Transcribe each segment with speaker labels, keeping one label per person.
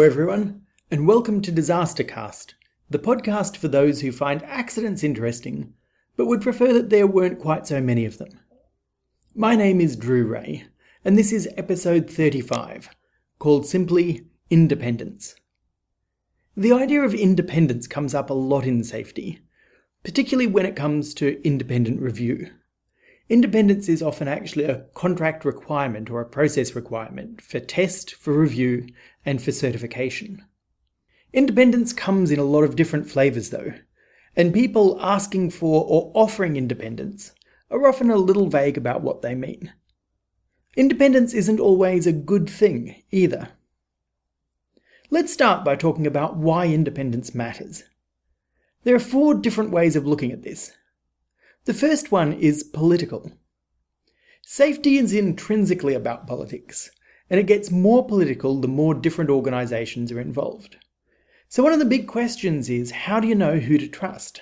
Speaker 1: Hello, everyone, and welcome to Disastercast, the podcast for those who find accidents interesting, but would prefer that there weren't quite so many of them. My name is Drew Rae, and this is episode 35, called simply Independence. The idea of independence comes up a lot in safety, particularly when it comes to independent review. Independence is often actually a contract requirement or a process requirement for test, for review, and for certification. Independence comes in a lot of different flavours though, and people asking for or offering independence are often a little vague about what they mean. Independence isn't always a good thing either. Let's start by talking about why independence matters. There are four different ways of looking at this. The first one is political. Safety is intrinsically about politics, and it gets more political the more different organisations are involved. So, one of the big questions is how do you know who to trust?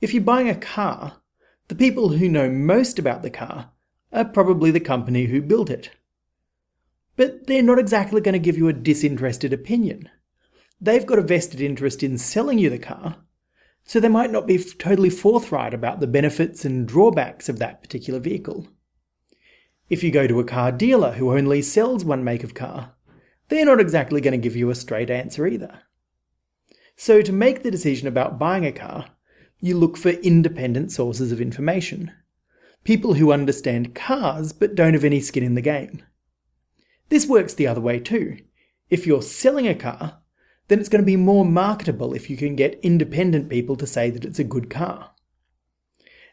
Speaker 1: If you're buying a car, the people who know most about the car are probably the company who built it. But they're not exactly going to give you a disinterested opinion. They've got a vested interest in selling you the car, so they might not be totally forthright about the benefits and drawbacks of that particular vehicle. If you go to a car dealer who only sells one make of car, they're not exactly going to give you a straight answer either. So, to make the decision about buying a car, you look for independent sources of information. People who understand cars but don't have any skin in the game. This works the other way too. If you're selling a car, then it's going to be more marketable if you can get independent people to say that it's a good car.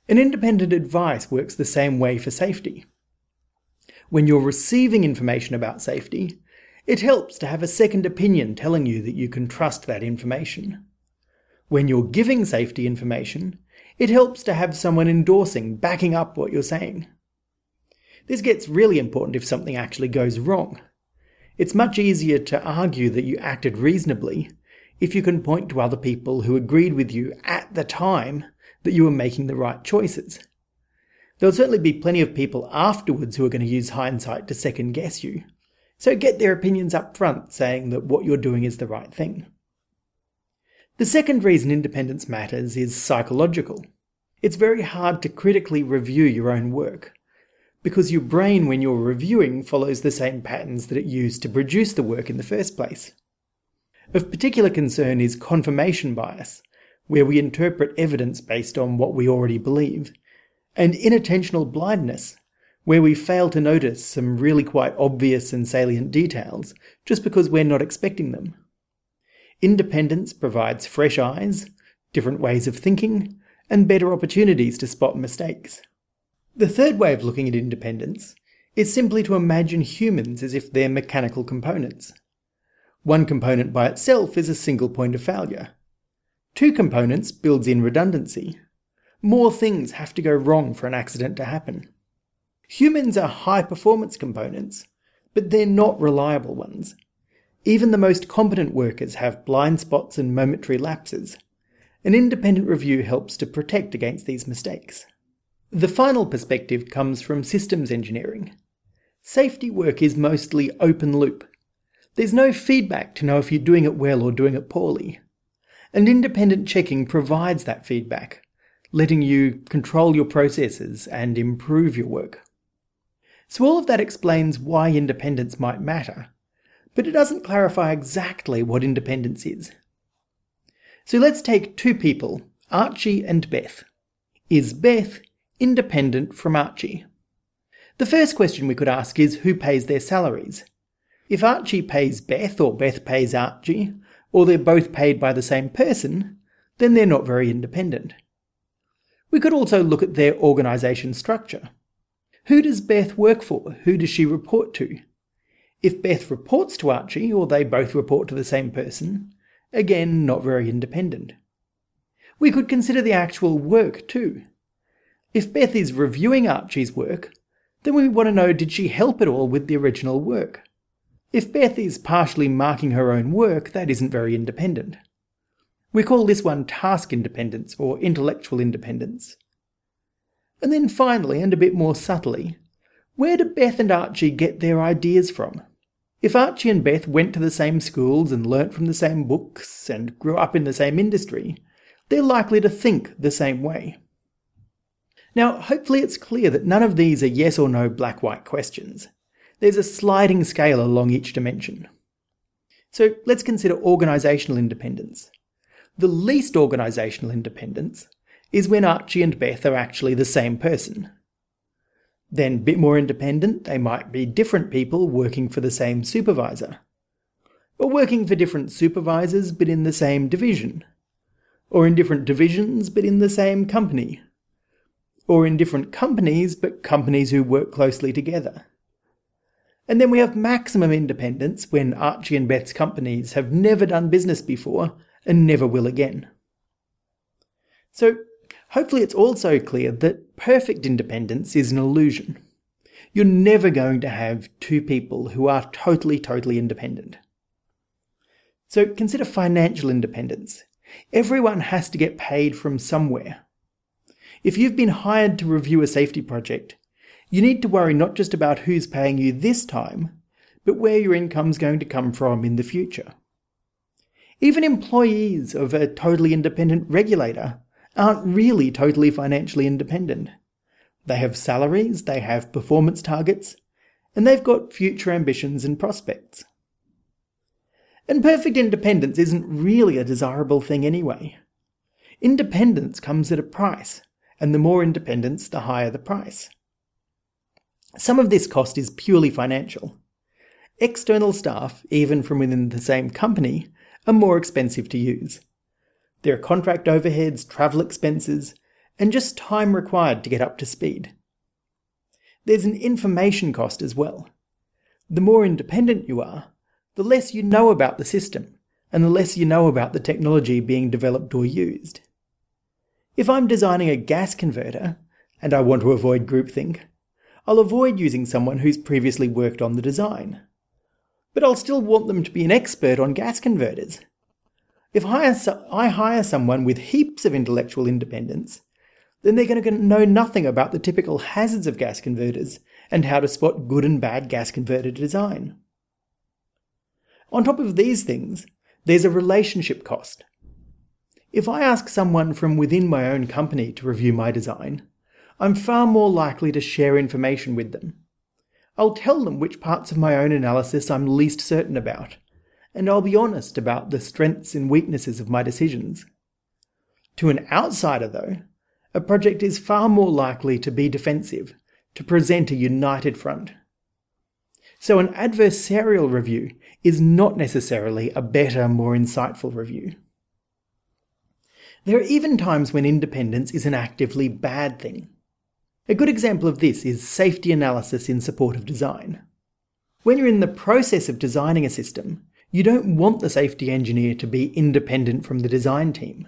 Speaker 1: An independent advice works the same way for safety. When you're receiving information about safety, it helps to have a second opinion telling you that you can trust that information. When you're giving safety information, it helps to have someone endorsing, backing up what you're saying. This gets really important if something actually goes wrong. It's much easier to argue that you acted reasonably if you can point to other people who agreed with you at the time that you were making the right choices. There'll certainly be plenty of people afterwards who are going to use hindsight to second guess you. So get their opinions up front saying that what you're doing is the right thing. The second reason independence matters is psychological. It's very hard to critically review your own work because your brain, when you're reviewing, follows the same patterns that it used to produce the work in the first place. Of particular concern is confirmation bias, where we interpret evidence based on what we already believe, and inattentional blindness, where we fail to notice some really quite obvious and salient details just because we're not expecting them. Independence provides fresh eyes, different ways of thinking, and better opportunities to spot mistakes. The third way of looking at independence is simply to imagine humans as if they're mechanical components. One component by itself is a single point of failure. Two components builds in redundancy. More things have to go wrong for an accident to happen. Humans are high performance components, but they're not reliable ones. Even the most competent workers have blind spots and momentary lapses. An independent review helps to protect against these mistakes. The final perspective comes from systems engineering. Safety work is mostly open loop. There's no feedback to know if you're doing it well or doing it poorly. And independent checking provides that feedback, letting you control your processes and improve your work. So all of that explains why independence might matter, but it doesn't clarify exactly what independence is. So let's take two people, Archie and Beth. Is Beth independent from Archie? The first question we could ask is who pays their salaries? If Archie pays Beth or Beth pays Archie, or they're both paid by the same person, then they're not very independent. We could also look at their organisation structure. Who does Beth work for? Who does she report to? If Beth reports to Archie, or they both report to the same person, again, not very independent. We could consider the actual work too. If Beth is reviewing Archie's work, then we want to know did she help at all with the original work? If Beth is partially marking her own work, that isn't very independent. We call this one task independence or intellectual independence. And then finally, and a bit more subtly, where do Beth and Archie get their ideas from? If Archie and Beth went to the same schools and learnt from the same books and grew up in the same industry, they're likely to think the same way. Now, hopefully it's clear that none of these are yes or no black white questions. There's a sliding scale along each dimension. So let's consider organisational independence. The least organisational independence is when Archie and Beth are actually the same person. Then, a bit more independent, they might be different people working for the same supervisor. Or working for different supervisors but in the same division. Or in different divisions but in the same company. Or in different companies but companies who work closely together. And then we have maximum independence when Archie and Beth's companies have never done business before and never will again. So, hopefully, it's also clear that perfect independence is an illusion. You're never going to have two people who are totally, totally independent. So, consider financial independence. Everyone has to get paid from somewhere. If you've been hired to review a safety project, you need to worry not just about who's paying you this time, but where your income's going to come from in the future. Even employees of a totally independent regulator aren't really totally financially independent. They have salaries, they have performance targets, and they've got future ambitions and prospects. And perfect independence isn't really a desirable thing anyway. Independence comes at a price, and the more independence, the higher the price. Some of this cost is purely financial. External staff, even from within the same company, are more expensive to use. There are contract overheads, travel expenses, and just time required to get up to speed. There's an information cost as well. The more independent you are, the less you know about the system, and the less you know about the technology being developed or used. If I'm designing a gas converter, and I want to avoid groupthink, I'll avoid using someone who's previously worked on the design but I'll still want them to be an expert on gas converters. If I hire someone with heaps of intellectual independence, then they're going to know nothing about the typical hazards of gas converters and how to spot good and bad gas converter design. On top of these things, there's a relationship cost. If I ask someone from within my own company to review my design, I'm far more likely to share information with them I'll tell them which parts of my own analysis I'm least certain about, and I'll be honest about the strengths and weaknesses of my decisions. To an outsider, though, a project is far more likely to be defensive, to present a united front. So, an adversarial review is not necessarily a better, more insightful review. There are even times when independence is an actively bad thing. A good example of this is safety analysis in support of design. When you're in the process of designing a system, you don't want the safety engineer to be independent from the design team.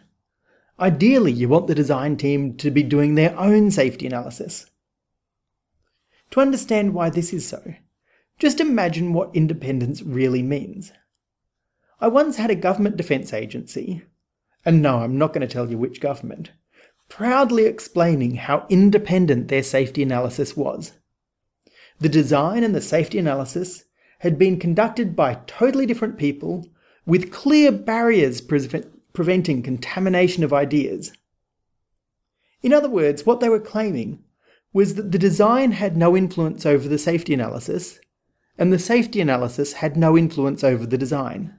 Speaker 1: Ideally, you want the design team to be doing their own safety analysis. To understand why this is so, just imagine what independence really means. I once had a government defence agency, and no, I'm not going to tell you which government, proudly explaining how independent their safety analysis was. The design and the safety analysis had been conducted by totally different people with clear barriers pre- preventing contamination of ideas. In other words, what they were claiming was that the design had no influence over the safety analysis, and the safety analysis had no influence over the design.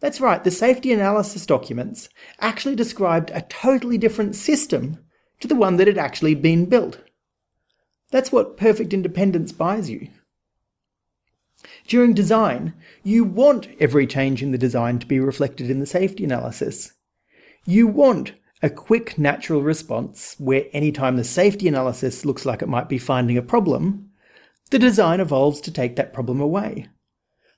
Speaker 1: That's right, the safety analysis documents actually described a totally different system to the one that had actually been built. That's what perfect independence buys you. During design, you want every change in the design to be reflected in the safety analysis. You want a quick natural response where anytime the safety analysis looks like it might be finding a problem, the design evolves to take that problem away.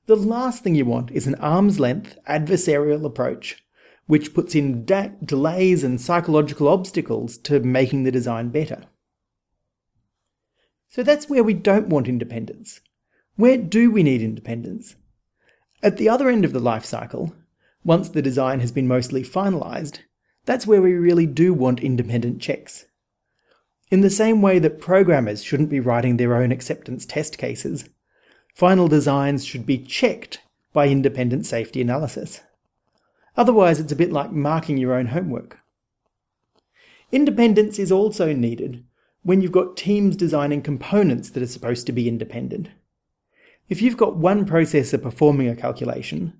Speaker 1: The last thing you want is an arm's length adversarial approach, which puts in da- delays and psychological obstacles to making the design better. So that's where we don't want independence. Where do we need independence? At the other end of the life cycle, once the design has been mostly finalised, that's where we really do want independent checks. In the same way that programmers shouldn't be writing their own acceptance test cases, final designs should be checked by independent safety analysis. Otherwise, it's a bit like marking your own homework. Independence is also needed when you've got teams designing components that are supposed to be independent. If you've got one processor performing a calculation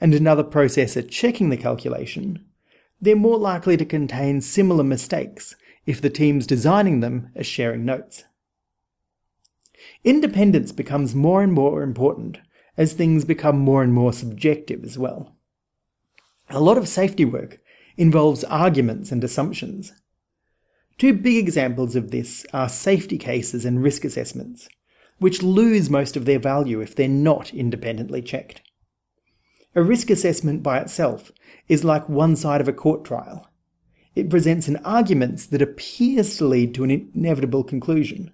Speaker 1: and another processor checking the calculation, they're more likely to contain similar mistakes if the teams designing them are sharing notes. Independence becomes more and more important as things become more and more subjective as well. A lot of safety work involves arguments and assumptions. Two big examples of this are safety cases and risk assessments, which lose most of their value if they're not independently checked. A risk assessment by itself is like one side of a court trial. It presents an argument that appears to lead to an inevitable conclusion,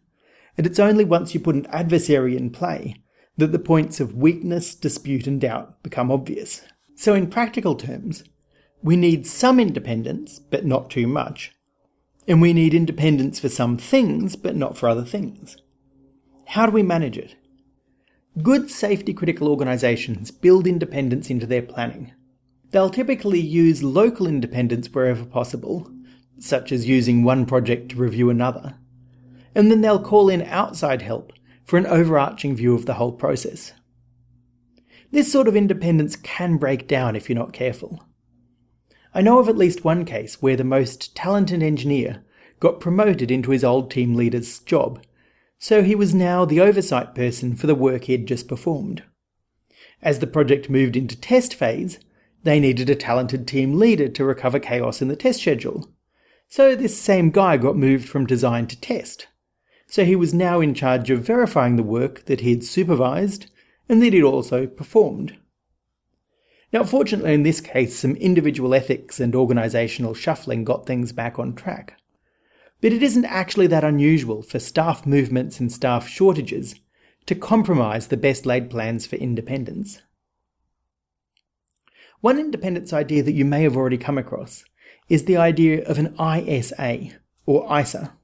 Speaker 1: and it's only once you put an adversary in play that the points of weakness, dispute, and doubt become obvious. So, in practical terms, we need some independence, but not too much, and we need independence for some things, but not for other things. How do we manage it? Good safety critical organisations build independence into their planning. They'll typically use local independence wherever possible, such as using one project to review another, and then they'll call in outside help for an overarching view of the whole process. This sort of independence can break down if you're not careful. I know of at least one case where the most talented engineer got promoted into his old team leader's job, so he was now the oversight person for the work he had just performed. As the project moved into test phase, they needed a talented team leader to recover chaos in the test schedule. So this same guy got moved from design to test. So he was now in charge of verifying the work that he had supervised and that he'd also performed. Now, fortunately, in this case, some individual ethics and organisational shuffling got things back on track. But it isn't actually that unusual for staff movements and staff shortages to compromise the best laid plans for independence. One independence idea that you may have already come across is the idea of an ISA, or ISA.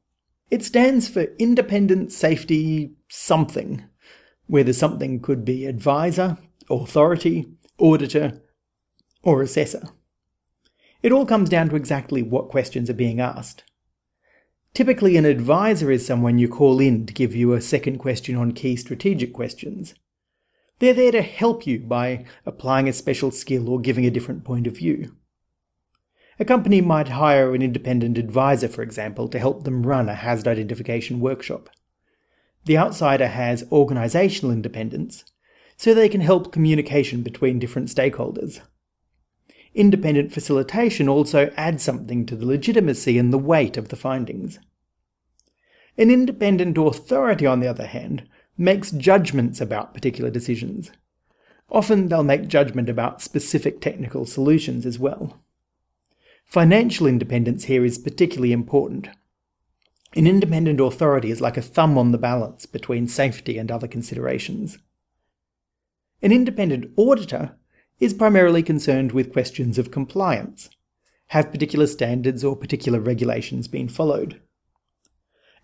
Speaker 1: It stands for Independent Safety Something, where the something could be advisor, authority, auditor, or assessor. It all comes down to exactly what questions are being asked. Typically, an advisor is someone you call in to give you a second question on key strategic questions. They're there to help you by applying a special skill or giving a different point of view. A company might hire an independent advisor, for example, to help them run a hazard identification workshop. The outsider has organisational independence, so they can help communication between different stakeholders. Independent facilitation also adds something to the legitimacy and the weight of the findings. An independent authority, on the other hand, makes judgments about particular decisions. Often they'll make judgment about specific technical solutions as well. Financial independence here is particularly important. An independent authority is like a thumb on the balance between safety and other considerations. An independent auditor is primarily concerned with questions of compliance. Have particular standards or particular regulations been followed?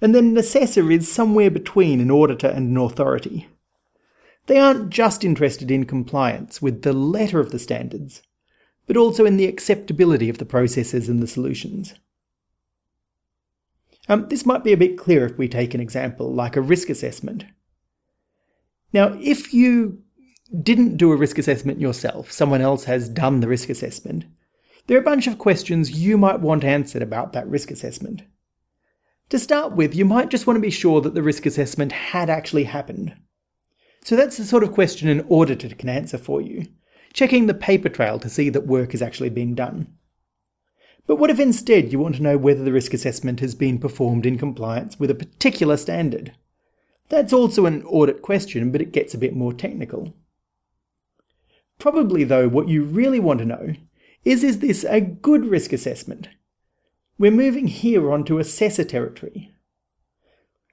Speaker 1: and then an assessor is somewhere between an auditor and an authority. They aren't just interested in compliance with the letter of the standards, but also in the acceptability of the processes and the solutions. Um, this might be a bit clearer if we take an example like a risk assessment. Now, if you didn't do a risk assessment yourself, someone else has done the risk assessment, there are a bunch of questions you might want answered about that risk assessment. To start with, you might just want to be sure that the risk assessment had actually happened. So that's the sort of question an auditor can answer for you, checking the paper trail to see that work has actually been done. But what if instead you want to know whether the risk assessment has been performed in compliance with a particular standard? That's also an audit question, but it gets a bit more technical. Probably, though, what you really want to know is is this a good risk assessment? We're moving here onto assessor territory.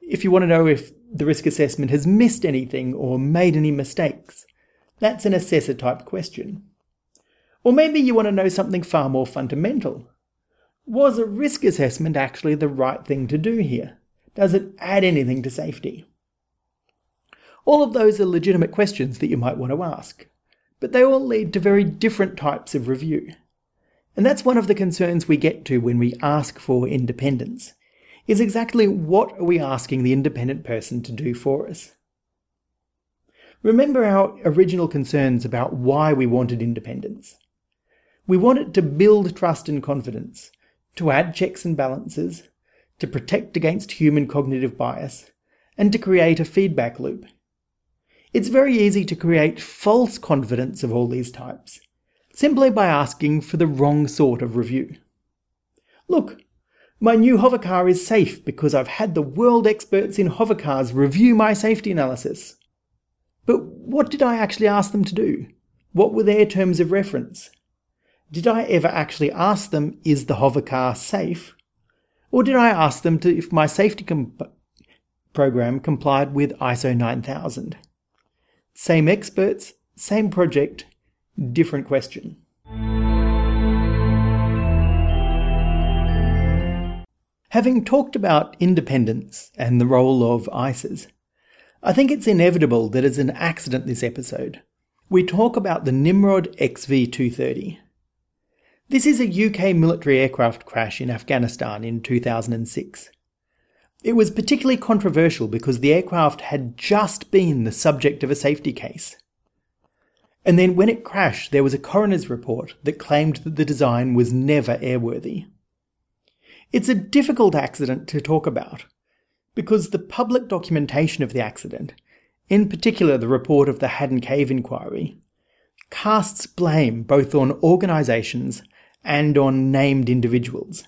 Speaker 1: If you want to know if the risk assessment has missed anything or made any mistakes, that's an assessor type question. Or maybe you want to know something far more fundamental. Was a risk assessment actually the right thing to do here? Does it add anything to safety? All of those are legitimate questions that you might want to ask, but they all lead to very different types of review. And that's one of the concerns we get to when we ask for independence, is exactly what are we asking the independent person to do for us? Remember our original concerns about why we wanted independence. We wanted to build trust and confidence, to add checks and balances, to protect against human cognitive bias, and to create a feedback loop. It's very easy to create false confidence of all these types, simply by asking for the wrong sort of review. Look, my new hovercar is safe because I've had the world experts in hovercars review my safety analysis. But what did I actually ask them to do? What were their terms of reference? Did I ever actually ask them, is the hovercar safe? Or did I ask them to, if my safety comp- program complied with ISO 9000? Same experts, same project, different question. Having talked about independence and the role of ISAs, I think it's inevitable that as an accident this episode, we talk about the Nimrod XV230. This is a UK military aircraft crash in Afghanistan in 2006. It was particularly controversial because the aircraft had just been the subject of a safety case. And then when it crashed, there was a coroner's report that claimed that the design was never airworthy. It's a difficult accident to talk about because the public documentation of the accident, in particular the report of the Haddon Cave inquiry, casts blame both on organisations and on named individuals.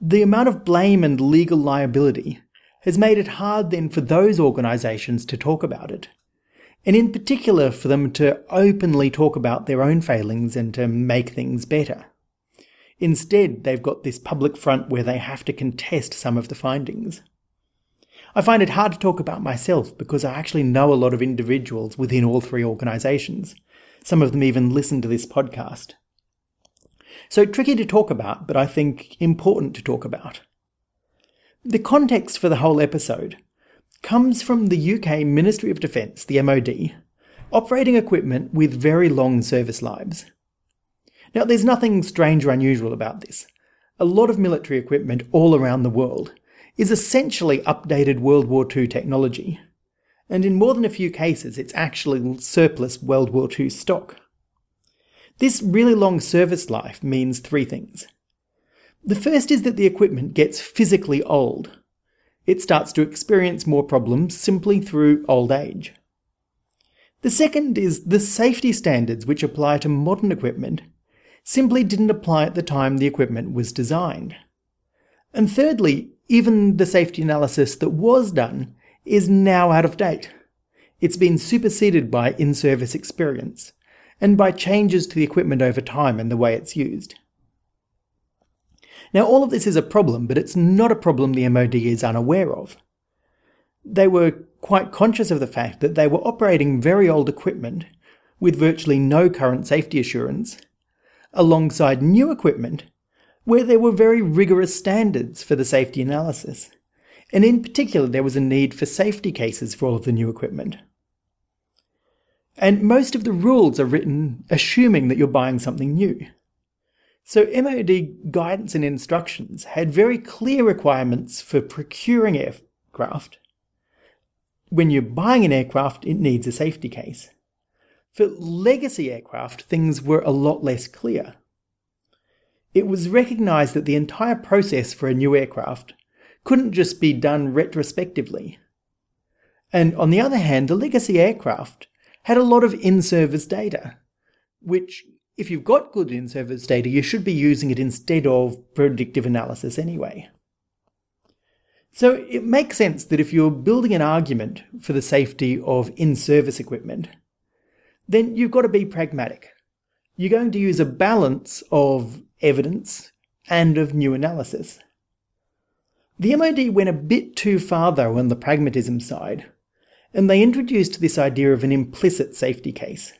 Speaker 1: The amount of blame and legal liability has made it hard then for those organisations to talk about it, and in particular for them to openly talk about their own failings and to make things better. Instead, they've got this public front where they have to contest some of the findings. I find it hard to talk about myself because I actually know a lot of individuals within all three organisations. Some of them even listen to this podcast. So tricky to talk about, but I think important to talk about. The context for the whole episode comes from the UK Ministry of Defence, the MOD, operating equipment with very long service lives. Now, there's nothing strange or unusual about this. A lot of military equipment all around the world is essentially updated World War II technology, and in more than a few cases, it's actually surplus World War II stock. This really long service life means three things. The first is that the equipment gets physically old. It starts to experience more problems simply through old age. The second is the safety standards which apply to modern equipment simply didn't apply at the time the equipment was designed. And thirdly, even the safety analysis that was done is now out of date. It's been superseded by in service experience and by changes to the equipment over time and the way it's used. Now, all of this is a problem, but it's not a problem the MOD is unaware of. They were quite conscious of the fact that they were operating very old equipment with virtually no current safety assurance alongside new equipment where there were very rigorous standards for the safety analysis. And in particular, there was a need for safety cases for all of the new equipment. And most of the rules are written assuming that you're buying something new. So MOD guidance and instructions had very clear requirements for procuring aircraft. When you're buying an aircraft, it needs a safety case. For legacy aircraft, things were a lot less clear. It was recognised that the entire process for a new aircraft couldn't just be done retrospectively. And on the other hand, the legacy aircraft had a lot of in service data, which, if you've got good in service data, you should be using it instead of predictive analysis anyway. So it makes sense that if you're building an argument for the safety of in service equipment, then you've got to be pragmatic. You're going to use a balance of evidence and of new analysis. The MOD went a bit too far, though, on the pragmatism side, and they introduced this idea of an implicit safety case,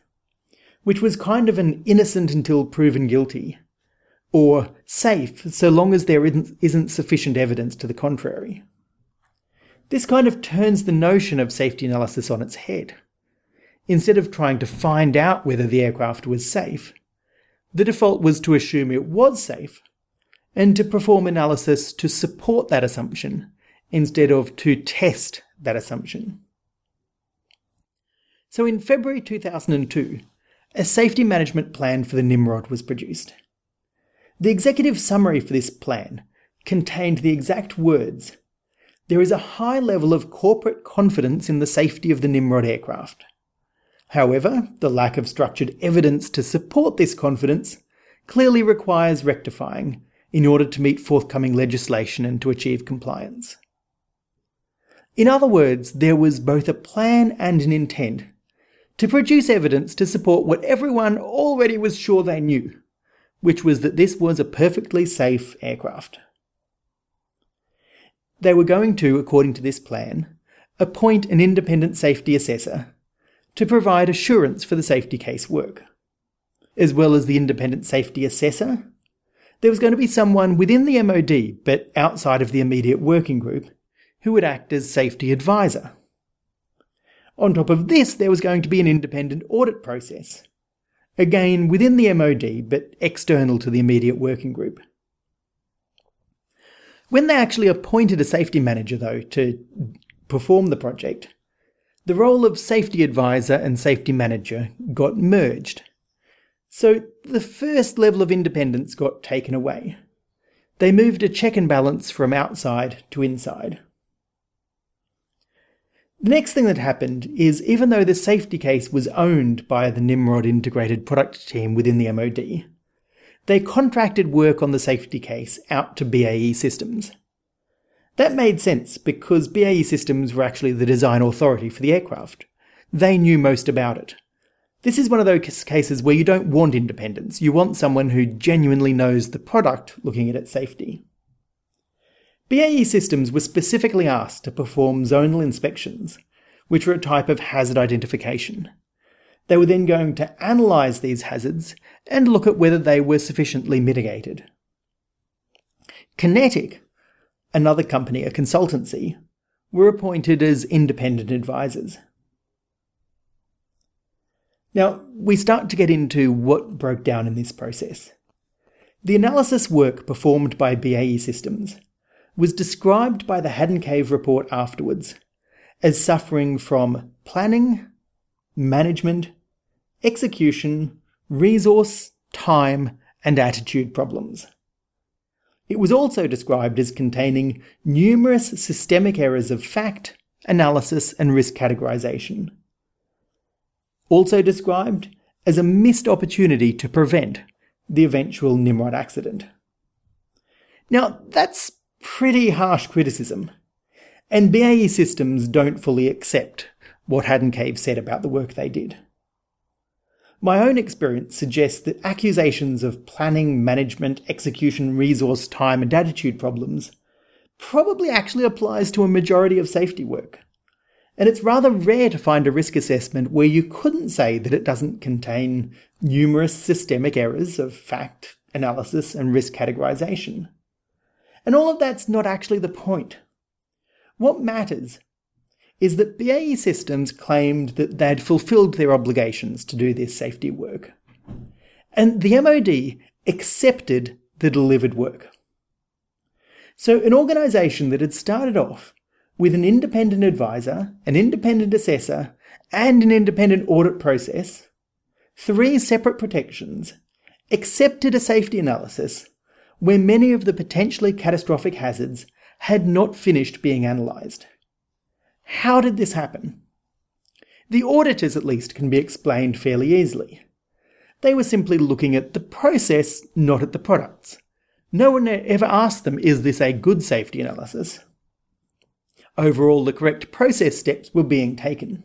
Speaker 1: which was kind of an innocent until proven guilty, or safe so long as there isn't, isn't sufficient evidence to the contrary. This kind of turns the notion of safety analysis on its head. Instead of trying to find out whether the aircraft was safe, the default was to assume it was safe and to perform analysis to support that assumption instead of to test that assumption. So in February 2002, a safety management plan for the Nimrod was produced. The executive summary for this plan contained the exact words There is a high level of corporate confidence in the safety of the Nimrod aircraft. However, the lack of structured evidence to support this confidence clearly requires rectifying in order to meet forthcoming legislation and to achieve compliance. In other words, there was both a plan and an intent to produce evidence to support what everyone already was sure they knew, which was that this was a perfectly safe aircraft. They were going to, according to this plan, appoint an independent safety assessor to provide assurance for the safety case work. As well as the independent safety assessor, there was going to be someone within the MOD, but outside of the immediate working group, who would act as safety advisor. On top of this, there was going to be an independent audit process. Again, within the MOD, but external to the immediate working group. When they actually appointed a safety manager, though, to perform the project, the role of safety advisor and safety manager got merged. So the first level of independence got taken away. They moved a check and balance from outside to inside. The next thing that happened is even though the safety case was owned by the Nimrod integrated product team within the MOD, they contracted work on the safety case out to BAE Systems. That made sense because BAE Systems were actually the design authority for the aircraft. They knew most about it. This is one of those cases where you don't want independence, you want someone who genuinely knows the product looking at its safety. BAE Systems was specifically asked to perform zonal inspections, which were a type of hazard identification. They were then going to analyse these hazards and look at whether they were sufficiently mitigated. QinetiQ, another company, a consultancy, were appointed as independent advisors. Now, we start to get into what broke down in this process. The analysis work performed by BAE Systems was described by the Haddon Cave report afterwards as suffering from planning, management, execution, resource, time, and attitude problems. It was also described as containing numerous systemic errors of fact, analysis, and risk categorization. Also described as a missed opportunity to prevent the eventual Nimrod accident. Now, that's pretty harsh criticism. And BAE Systems don't fully accept what Haddon Cave said about the work they did. My own experience suggests that accusations of planning, management, execution, resource, time, and attitude problems probably actually applies to a majority of safety work. And it's rather rare to find a risk assessment where you couldn't say that it doesn't contain numerous systemic errors of fact, analysis, and risk categorization. And all of that's not actually the point. What matters is that BAE Systems claimed that they'd fulfilled their obligations to do this safety work. And the MOD accepted the delivered work. So, an organisation that had started off with an independent advisor, an independent assessor, and an independent audit process, three separate protections, accepted a safety analysis where many of the potentially catastrophic hazards had not finished being analysed. How did this happen? The auditors, at least, can be explained fairly easily. They were simply looking at the process, not at the products. No one ever asked them, is this a good safety analysis? Overall, the correct process steps were being taken.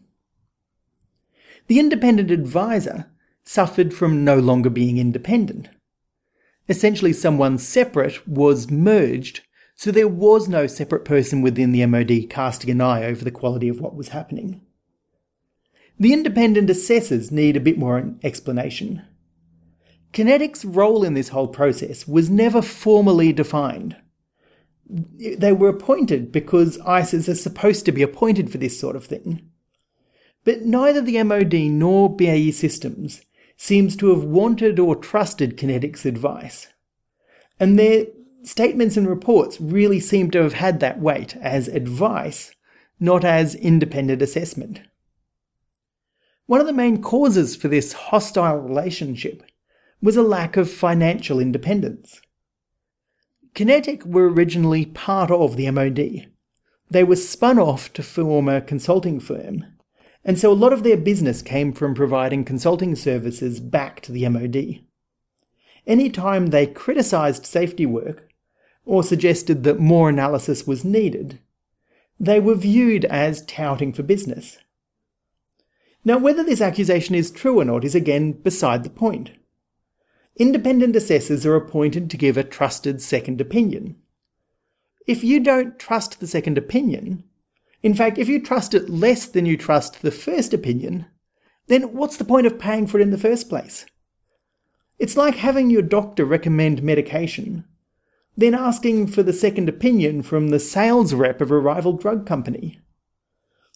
Speaker 1: The independent advisor suffered from no longer being independent essentially someone separate was merged, so there was no separate person within the MOD casting an eye over the quality of what was happening. The independent assessors need a bit more explanation. QinetiQ's role in this whole process was never formally defined. they were appointed because ISAs are supposed to be appointed for this sort of thing. But neither the MOD nor BAE Systems seems to have wanted or trusted QinetiQ's advice. And their statements and reports really seem to have had that weight as advice, not as independent assessment. One of the main causes for this hostile relationship was a lack of financial independence. QinetiQ were originally part of the MOD. They were spun off to form a consulting firm, and so a lot of their business came from providing consulting services back to the MOD. Any time they criticised safety work, or suggested that more analysis was needed, they were viewed as touting for business. Now, whether this accusation is true or not is again beside the point. Independent assessors are appointed to give a trusted second opinion. If you don't trust the second opinion, in fact, if you trust it less than you trust the first opinion, then what's the point of paying for it in the first place? It's like having your doctor recommend medication, then asking for the second opinion from the sales rep of a rival drug company.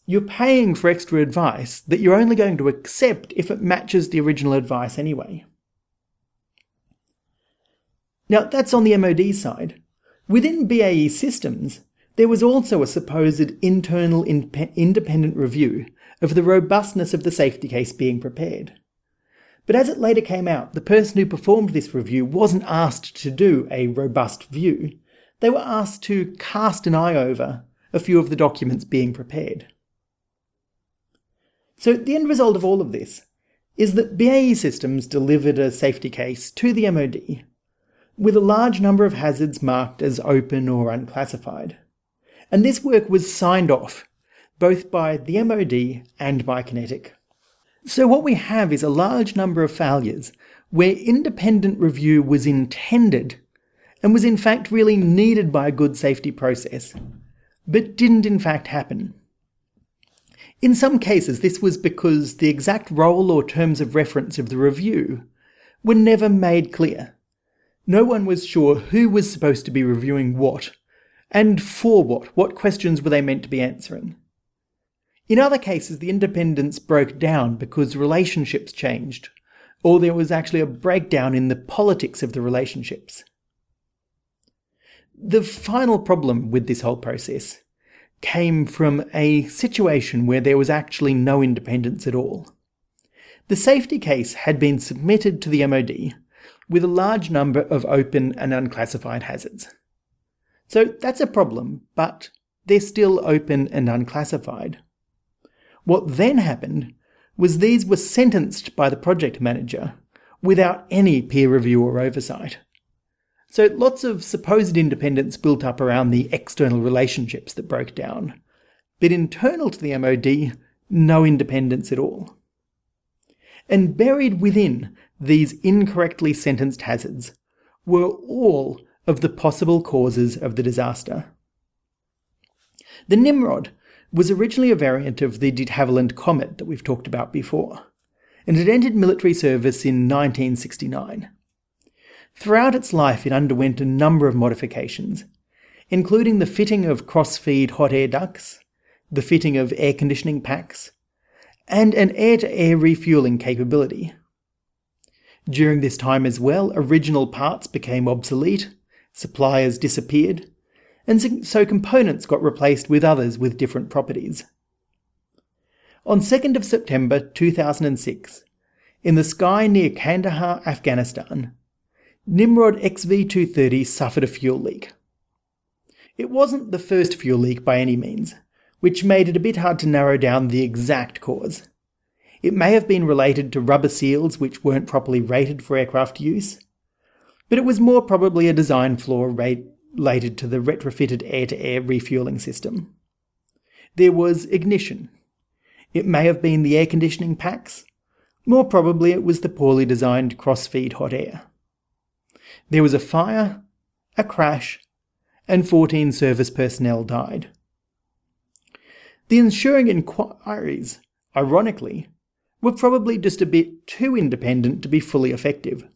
Speaker 1: You're paying for extra advice that you're only going to accept if it matches the original advice anyway. Now, that's on the MOD side. Within BAE Systems, there was also a supposed internal independent review of the robustness of the safety case being prepared. But as it later came out, the person who performed this review wasn't asked to do a robust view. They were asked to cast an eye over a few of the documents being prepared. So the end result of all of this is that BAE Systems delivered a safety case to the MOD with a large number of hazards marked as open or unclassified. And this work was signed off, both by the MOD and by QinetiQ. So what we have is a large number of failures where independent review was intended and was in fact really needed by a good safety process, but didn't in fact happen. In some cases, this was because the exact role or terms of reference of the review were never made clear. No one was sure who was supposed to be reviewing what, and for what, what questions were they meant to be answering. In other cases, the independence broke down because relationships changed, or there was actually a breakdown in the politics of the relationships. The final problem with this whole process came from a situation where there was actually no independence at all. The safety case had been submitted to the MOD with a large number of open and unclassified hazards. So that's a problem, but they're still open and unclassified. What then happened was these were sentenced by the project manager without any peer review or oversight. So lots of supposed independence built up around the external relationships that broke down. But internal to the MOD, no independence at all. And buried within these incorrectly sentenced hazards were all of the possible causes of the disaster. The Nimrod was originally a variant of the de Havilland Comet that we've talked about before, and it entered military service in 1969. Throughout its life, it underwent a number of modifications, including the fitting of cross-feed hot air ducts, the fitting of air conditioning packs, and an air-to-air refueling capability. During this time as well, original parts became obsolete, suppliers disappeared, and so components got replaced with others with different properties. On 2nd of September 2006, in the sky near Kandahar, Afghanistan, Nimrod XV230 suffered a fuel leak. It wasn't the first fuel leak by any means, which made it a bit hard to narrow down the exact cause. It may have been related to rubber seals which weren't properly rated for aircraft use, but it was more probably a design flaw related to the retrofitted air to air refueling system. There was ignition. It may have been the air conditioning packs. More probably, it was the poorly designed cross feed hot air. There was a fire, a crash, and 14 service personnel died. The ensuing inquiries, ironically, were probably just a bit too independent to be fully effective.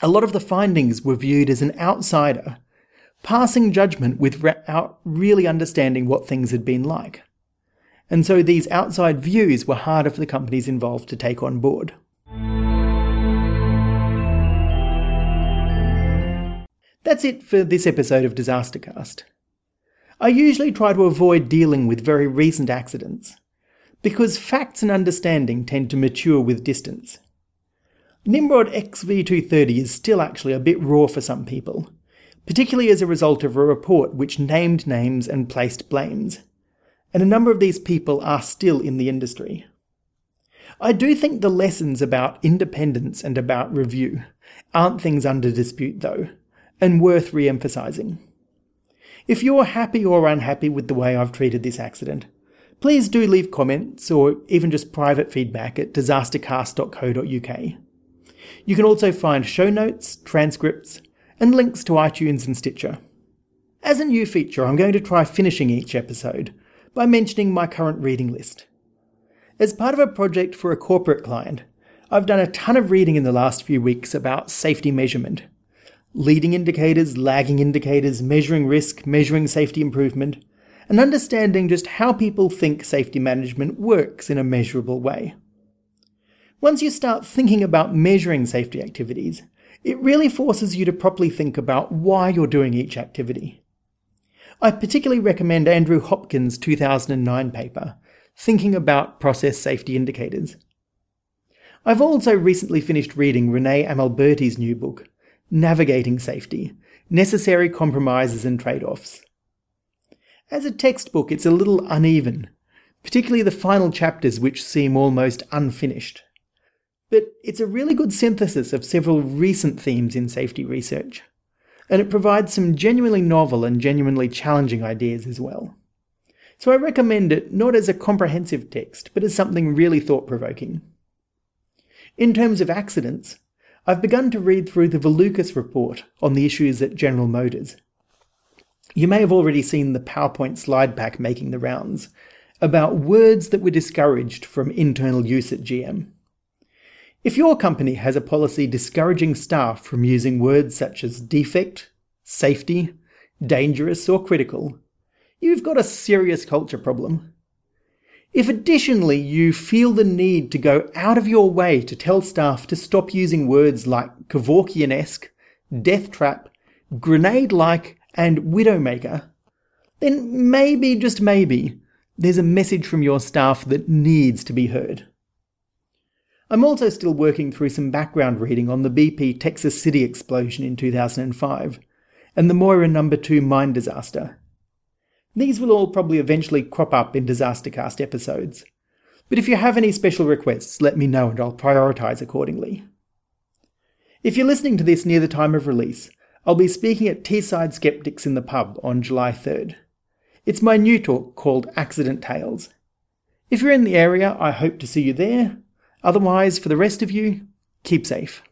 Speaker 1: A lot of the findings were viewed as an outsider passing judgment without really understanding what things had been like. And so these outside views were harder for the companies involved to take on board. That's it for this episode of Disastercast. I usually try to avoid dealing with very recent accidents, because facts and understanding tend to mature with distance. Nimrod XV230 is still actually a bit raw for some people, particularly as a result of a report which named names and placed blames, and a number of these people are still in the industry. I do think the lessons about independence and about review aren't things under dispute, though, and worth re emphasising. If you're happy or unhappy with the way I've treated this accident, please do leave comments or even just private feedback at disastercast.co.uk. You can also find show notes, transcripts, and links to iTunes and Stitcher. As a new feature, I'm going to try finishing each episode by mentioning my current reading list. As part of a project for a corporate client, I've done a ton of reading in the last few weeks about safety measurement leading indicators, lagging indicators, measuring risk, measuring safety improvement, and understanding just how people think safety management works in a measurable way. Once you start thinking about measuring safety activities, it really forces you to properly think about why you're doing each activity. I particularly recommend Andrew Hopkins' 2009 paper, Thinking About Process Safety Indicators. I've also recently finished reading René Amalberti's new book, navigating safety, necessary compromises and trade offs. As a textbook, it's a little uneven, particularly the final chapters which seem almost unfinished. But it's a really good synthesis of several recent themes in safety research, and it provides some genuinely novel and genuinely challenging ideas as well. So I recommend it not as a comprehensive text, but as something really thought provoking. In terms of accidents, I've begun to read through the Valukas report on the issues at General Motors. You may have already seen the PowerPoint slide pack making the rounds about words that were discouraged from internal use at GM. If your company has a policy discouraging staff from using words such as defect, safety, dangerous, or critical, you've got a serious culture problem. If additionally you feel the need to go out of your way to tell staff to stop using words like Kevorkian-esque, death trap, grenade-like, and widowmaker, then maybe, just maybe, there's a message from your staff that needs to be heard. I'm also still working through some background reading on the BP Texas City explosion in 2005 and the Moura No. 2 mine disaster. These will all probably eventually crop up in Disastercast episodes. But if you have any special requests, let me know and I'll prioritise accordingly. If you're listening to this near the time of release, I'll be speaking at Teesside Skeptics in the pub on July 3rd. It's my new talk called Accident Tales. If you're in the area, I hope to see you there. Otherwise, for the rest of you, keep safe.